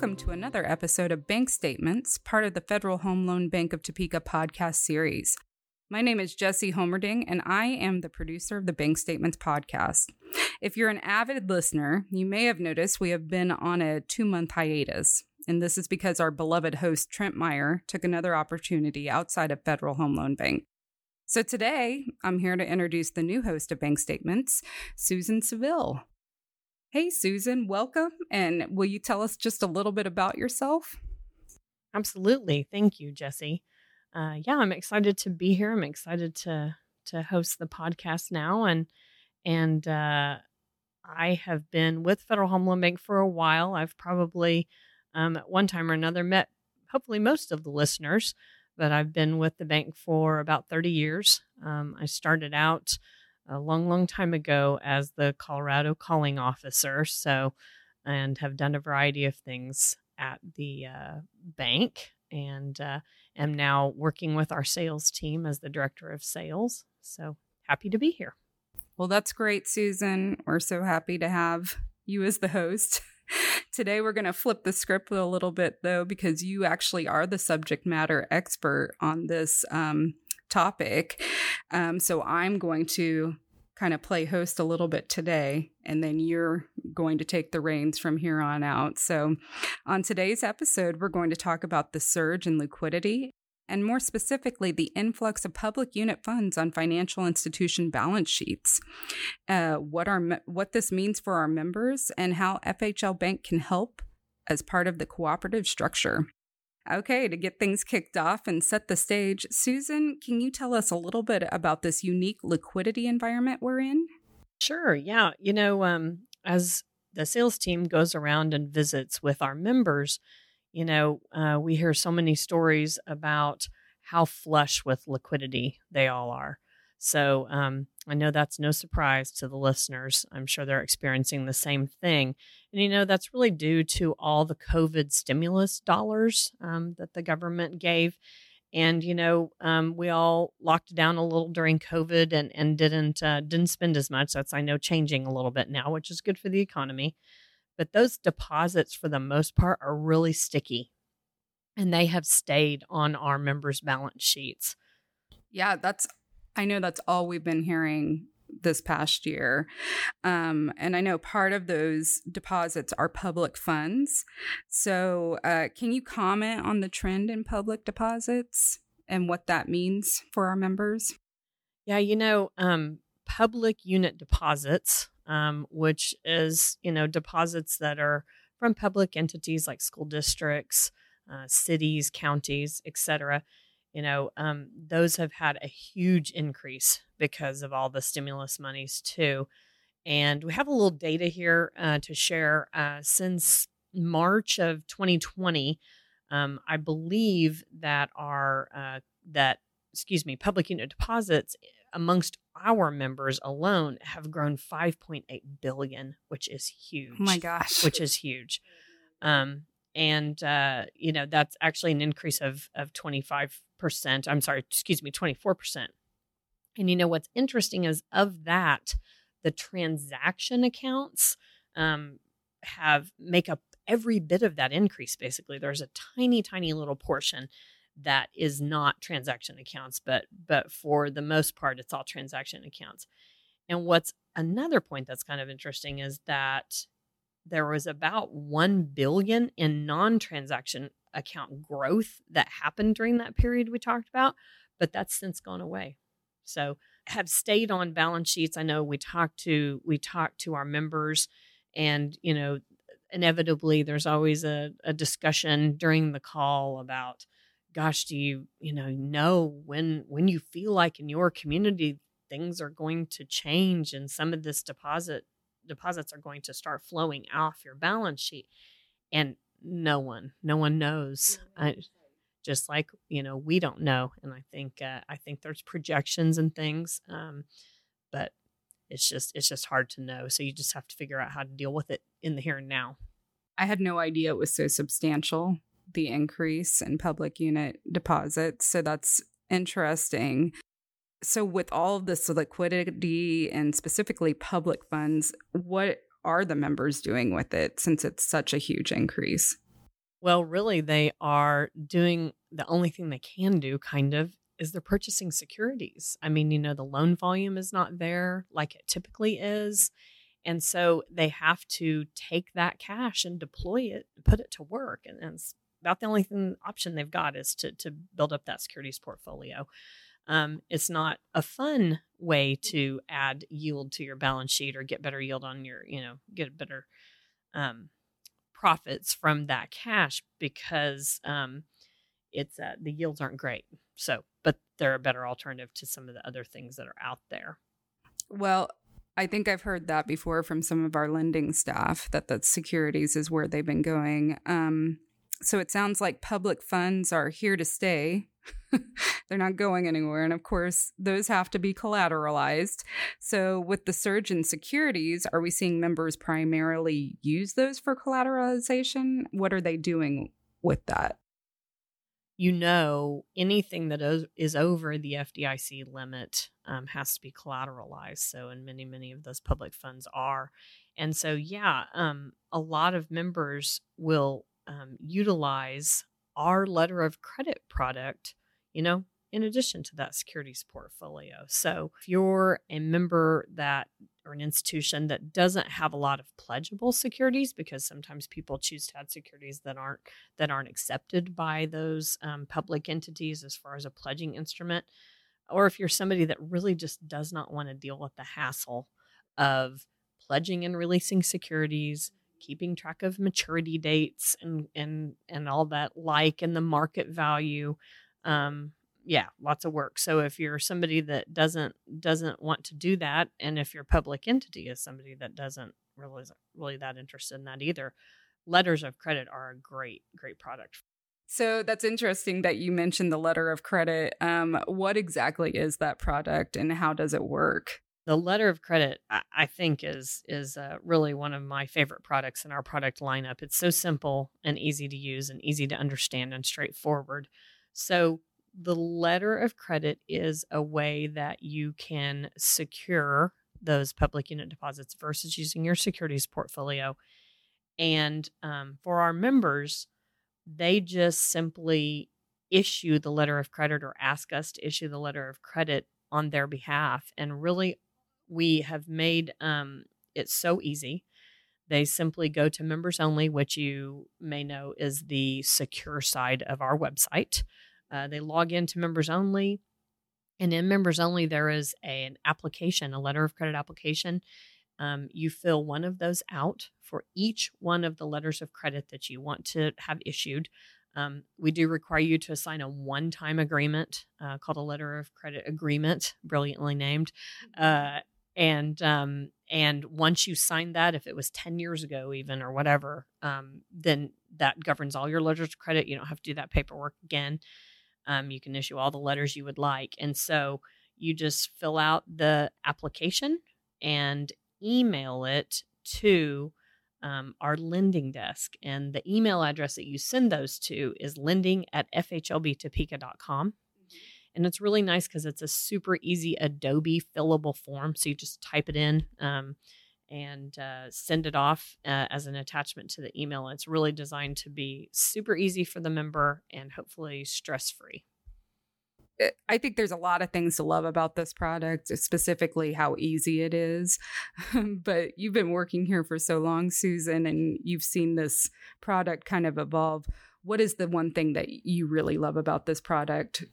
Welcome to another episode of Bank Statements, part of the Federal Home Loan Bank of Topeka podcast series. My name is Jesse Homerding, and I am the producer of the Bank Statements podcast. If you're an avid listener, you may have noticed we have been on a two month hiatus. And this is because our beloved host, Trent Meyer, took another opportunity outside of Federal Home Loan Bank. So today, I'm here to introduce the new host of Bank Statements, Susan Seville. Hey, Susan, welcome. And will you tell us just a little bit about yourself? Absolutely. Thank you, Jesse. Uh, yeah, I'm excited to be here. I'm excited to to host the podcast now, and and uh, I have been with Federal Home Loan Bank for a while. I've probably um, at one time or another met hopefully most of the listeners, but I've been with the bank for about 30 years. Um, I started out a long, long time ago as the Colorado calling officer. So, and have done a variety of things at the uh, bank and uh, am now working with our sales team as the director of sales. So happy to be here. Well, that's great, Susan. We're so happy to have you as the host. Today, we're going to flip the script a little bit, though, because you actually are the subject matter expert on this um, topic. Um, so I'm going to kind of play host a little bit today, and then you're going to take the reins from here on out. So, on today's episode, we're going to talk about the surge in liquidity and more specifically, the influx of public unit funds on financial institution balance sheets. Uh, what our what this means for our members and how FHL Bank can help as part of the cooperative structure. Okay, to get things kicked off and set the stage, Susan, can you tell us a little bit about this unique liquidity environment we're in? Sure. Yeah. You know, um, as the sales team goes around and visits with our members, you know, uh, we hear so many stories about how flush with liquidity they all are. So um, I know that's no surprise to the listeners. I'm sure they're experiencing the same thing. And, you know, that's really due to all the COVID stimulus dollars um, that the government gave. And, you know, um, we all locked down a little during COVID and, and didn't, uh, didn't spend as much. That's, I know, changing a little bit now, which is good for the economy. But those deposits, for the most part, are really sticky and they have stayed on our members' balance sheets. Yeah, that's I know that's all we've been hearing this past year. Um, and I know part of those deposits are public funds. So, uh, can you comment on the trend in public deposits and what that means for our members? Yeah, you know, um, public unit deposits, um, which is, you know, deposits that are from public entities like school districts, uh, cities, counties, etc you know, um, those have had a huge increase because of all the stimulus monies too. And we have a little data here uh, to share. Uh, since March of 2020, um, I believe that our uh, that excuse me, public unit deposits amongst our members alone have grown 5.8 billion, which is huge. Oh my gosh, which is huge. Um, and uh, you know that's actually an increase of of 25 percent i'm sorry excuse me 24 percent. And you know what's interesting is of that the transaction accounts um, have make up every bit of that increase basically. There's a tiny tiny little portion that is not transaction accounts but but for the most part it's all transaction accounts. And what's another point that's kind of interesting is that there was about 1 billion in non-transaction account growth that happened during that period we talked about, but that's since gone away. So have stayed on balance sheets. I know we talked to we talked to our members and you know inevitably there's always a, a discussion during the call about gosh do you you know know when when you feel like in your community things are going to change and some of this deposit deposits are going to start flowing off your balance sheet. And no one, no one knows. I, just like you know, we don't know. And I think uh, I think there's projections and things, um, but it's just it's just hard to know. So you just have to figure out how to deal with it in the here and now. I had no idea it was so substantial the increase in public unit deposits. So that's interesting. So, with all of this liquidity and specifically public funds, what are the members doing with it since it's such a huge increase? Well, really, they are doing the only thing they can do, kind of, is they're purchasing securities. I mean, you know, the loan volume is not there like it typically is. And so they have to take that cash and deploy it, put it to work. And, it's about the only thing, option they've got is to, to build up that securities portfolio. Um, it's not a fun way to add yield to your balance sheet or get better yield on your, you know, get better um, profits from that cash because um, it's uh, the yields aren't great. So, but they're a better alternative to some of the other things that are out there. Well, I think I've heard that before from some of our lending staff that the securities is where they've been going. Um, so it sounds like public funds are here to stay. They're not going anywhere. And of course, those have to be collateralized. So, with the surge in securities, are we seeing members primarily use those for collateralization? What are they doing with that? You know, anything that is over the FDIC limit um, has to be collateralized. So, and many, many of those public funds are. And so, yeah, um, a lot of members will um, utilize our letter of credit product, you know, in addition to that securities portfolio. So if you're a member that or an institution that doesn't have a lot of pledgeable securities, because sometimes people choose to add securities that aren't that aren't accepted by those um, public entities as far as a pledging instrument, or if you're somebody that really just does not want to deal with the hassle of pledging and releasing securities, keeping track of maturity dates and and and all that like and the market value um yeah lots of work so if you're somebody that doesn't doesn't want to do that and if your public entity is somebody that doesn't really really that interested in that either letters of credit are a great great product so that's interesting that you mentioned the letter of credit um, what exactly is that product and how does it work the letter of credit I, think is is uh, really one of my favorite products in our product lineup. It's so simple and easy to use and easy to understand and straightforward. So the letter of credit is a way that you can secure those public unit deposits versus using your securities portfolio. And um, for our members, they just simply issue the letter of credit or ask us to issue the letter of credit on their behalf. And really, we have made um, it so easy. They simply go to members only, which you may know is the secure side of our website. Uh, they log into members only. And in members only, there is a, an application, a letter of credit application. Um, you fill one of those out for each one of the letters of credit that you want to have issued. Um, we do require you to sign a one time agreement uh, called a letter of credit agreement, brilliantly named. Uh, and um, and once you sign that, if it was ten years ago even or whatever, um, then that governs all your letters of credit. You don't have to do that paperwork again. Um, you can issue all the letters you would like, and so you just fill out the application and email it to um, our lending desk. And the email address that you send those to is lending at fhlbtopeka.com. And it's really nice because it's a super easy Adobe fillable form. So you just type it in um, and uh, send it off uh, as an attachment to the email. It's really designed to be super easy for the member and hopefully stress free. I think there's a lot of things to love about this product, specifically how easy it is. but you've been working here for so long, Susan, and you've seen this product kind of evolve. What is the one thing that you really love about this product?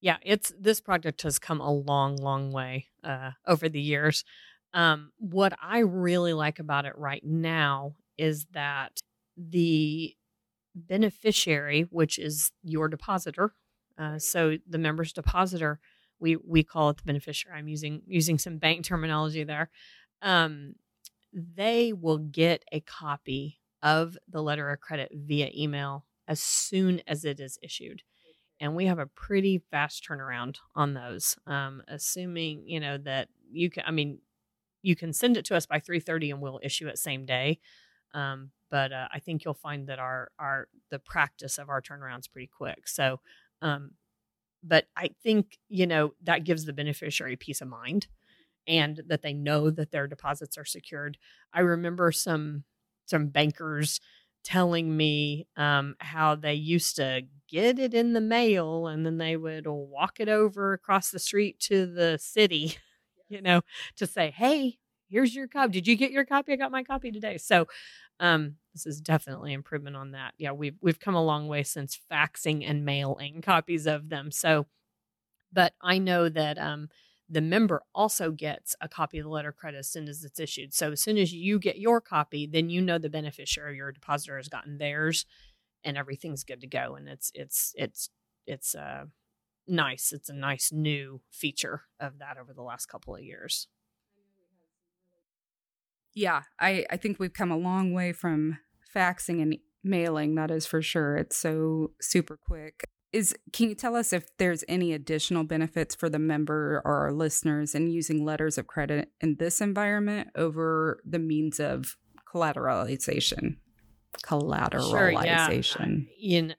yeah, it's this project has come a long, long way uh, over the years. Um, what I really like about it right now is that the beneficiary, which is your depositor, uh, so the member's depositor, we we call it the beneficiary. I'm using using some bank terminology there. Um, they will get a copy of the letter of credit via email as soon as it is issued and we have a pretty fast turnaround on those um, assuming you know that you can i mean you can send it to us by 3.30 and we'll issue it same day um, but uh, i think you'll find that our our the practice of our turnaround is pretty quick. So um, but i think you know that gives the beneficiary peace of mind and that they know that their deposits are secured. I remember some some bankers telling me um, how they used to get it in the mail and then they would walk it over across the street to the city, you know, to say, hey, here's your copy. Did you get your copy? I got my copy today. So um, this is definitely improvement on that. Yeah, we've we've come a long way since faxing and mailing copies of them. So, but I know that um, the member also gets a copy of the letter credit as soon as it's issued. So as soon as you get your copy, then you know the beneficiary, your depositor has gotten theirs, and everything's good to go. And it's it's it's it's uh nice. It's a nice new feature of that over the last couple of years. Yeah, I I think we've come a long way from faxing and mailing. That is for sure. It's so super quick is can you tell us if there's any additional benefits for the member or our listeners in using letters of credit in this environment over the means of collateralization collateralization sure, yeah. in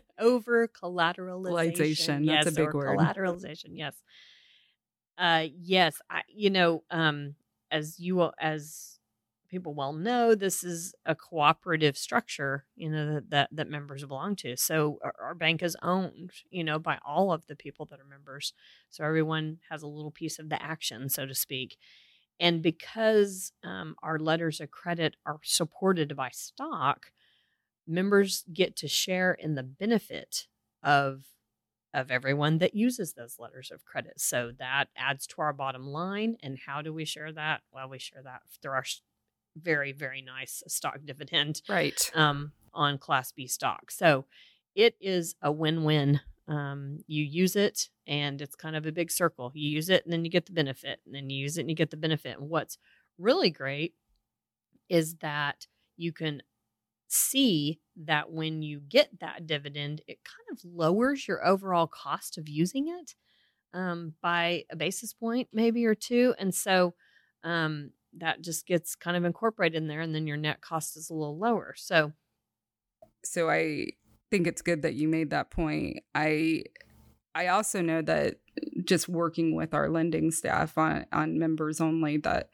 over collateralization. Yes, that's a big word. collateralization yes. Uh yes I, you know um as you as people well know this is a cooperative structure you know that that, that members belong to. So our, our, bank is owned you know by all of the people that are members. So everyone has a little piece of the action so to speak. And because um, our letters of credit are supported by stock members get to share in the benefit of of everyone that uses those letters of credit. So that adds to our bottom line. And how do we share that? Well, we share that through our very very nice stock dividend right um, on class b stock so it is a win-win um, you use it and it's kind of a big circle you use it and then you get the benefit and then you use it and you get the benefit and what's really great is that you can see that when you get that dividend it kind of lowers your overall cost of using it um, by a basis point maybe or two and so um, that just gets kind of incorporated in there and then your net cost is a little lower. So so I think it's good that you made that point. I I also know that just working with our lending staff on, on members only that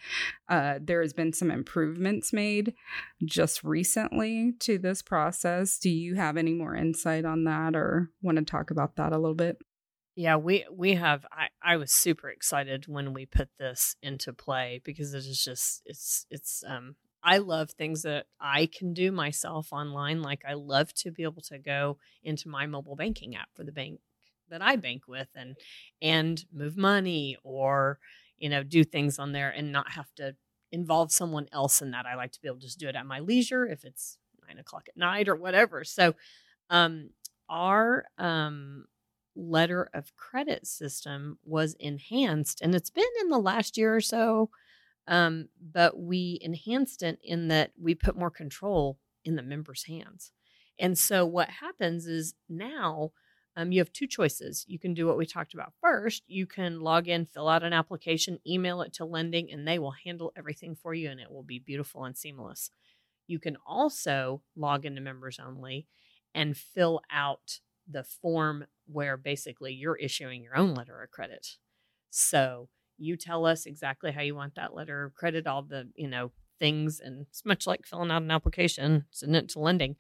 uh, there has been some improvements made just recently to this process. Do you have any more insight on that or want to talk about that a little bit? Yeah, we we have I I was super excited when we put this into play because it is just it's it's um I love things that I can do myself online like I love to be able to go into my mobile banking app for the bank that I bank with and and move money or you know do things on there and not have to involve someone else in that. I like to be able to just do it at my leisure if it's nine o'clock at night or whatever. So um our um letter of credit system was enhanced and it's been in the last year or so um, but we enhanced it in that we put more control in the members hands and so what happens is now um, you have two choices you can do what we talked about first you can log in fill out an application email it to lending and they will handle everything for you and it will be beautiful and seamless you can also log into members only and fill out the form where basically you're issuing your own letter of credit. So you tell us exactly how you want that letter of credit, all the, you know, things, and it's much like filling out an application, sending it to lending.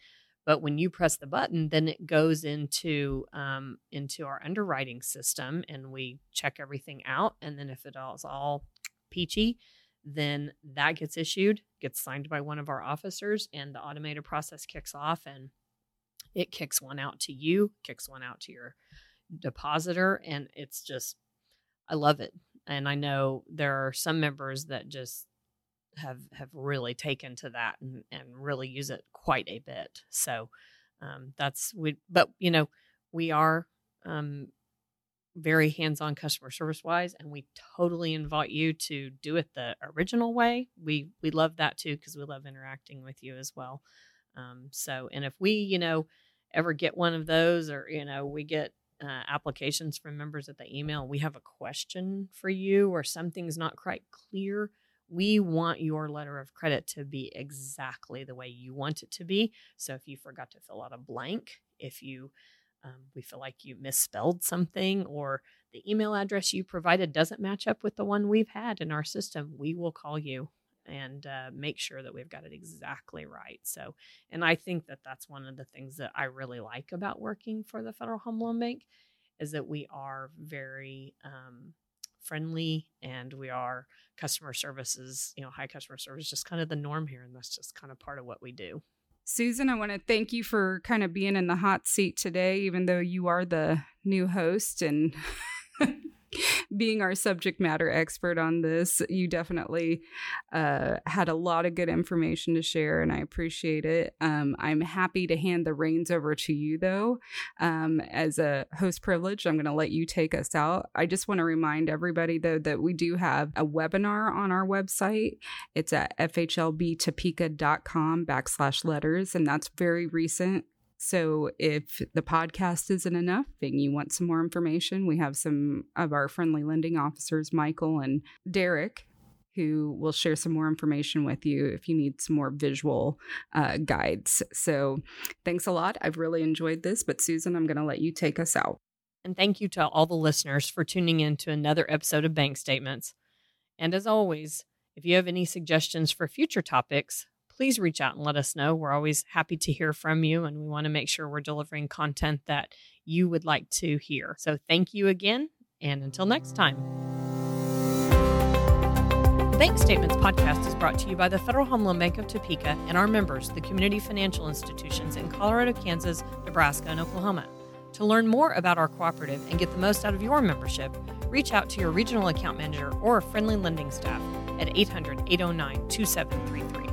But when you press the button, then it goes into um, into our underwriting system, and we check everything out. And then if it all is all peachy, then that gets issued, gets signed by one of our officers, and the automated process kicks off, and it kicks one out to you, kicks one out to your depositor, and it's just, I love it. And I know there are some members that just have have really taken to that and, and really use it quite a bit. So um, that's we, but you know, we are um, very hands-on customer service wise and we totally invite you to do it the original way we we love that too because we love interacting with you as well um, so and if we you know ever get one of those or you know we get uh, applications from members at the email we have a question for you or something's not quite clear we want your letter of credit to be exactly the way you want it to be so if you forgot to fill out a blank if you um, we feel like you misspelled something or the email address you provided doesn't match up with the one we've had in our system we will call you and uh, make sure that we've got it exactly right. So, and I think that that's one of the things that I really like about working for the Federal Home Loan Bank is that we are very um, friendly and we are customer services, you know, high customer service, just kind of the norm here. And that's just kind of part of what we do. Susan, I want to thank you for kind of being in the hot seat today, even though you are the new host and being our subject matter expert on this, you definitely uh, had a lot of good information to share, and I appreciate it. Um, I'm happy to hand the reins over to you, though. Um, as a host privilege, I'm going to let you take us out. I just want to remind everybody, though, that we do have a webinar on our website. It's at fhlbtopeka.com backslash letters, and that's very recent. So if the podcast isn't enough and you want some more information, we have some of our friendly lending officers, Michael and Derek, who will share some more information with you if you need some more visual uh, guides. So thanks a lot. I've really enjoyed this, but Susan, I'm going to let you take us out. And thank you to all the listeners for tuning in to another episode of Bank Statements. And as always, if you have any suggestions for future topics, please reach out and let us know. We're always happy to hear from you, and we want to make sure we're delivering content that you would like to hear. So thank you again, and until next time. Bank Statements podcast is brought to you by the Federal Home Loan Bank of Topeka and our members, the community financial institutions in Colorado, Kansas, Nebraska, and Oklahoma. To learn more about our cooperative and get the most out of your membership, reach out to your regional account manager or friendly lending staff at 800 809 2733.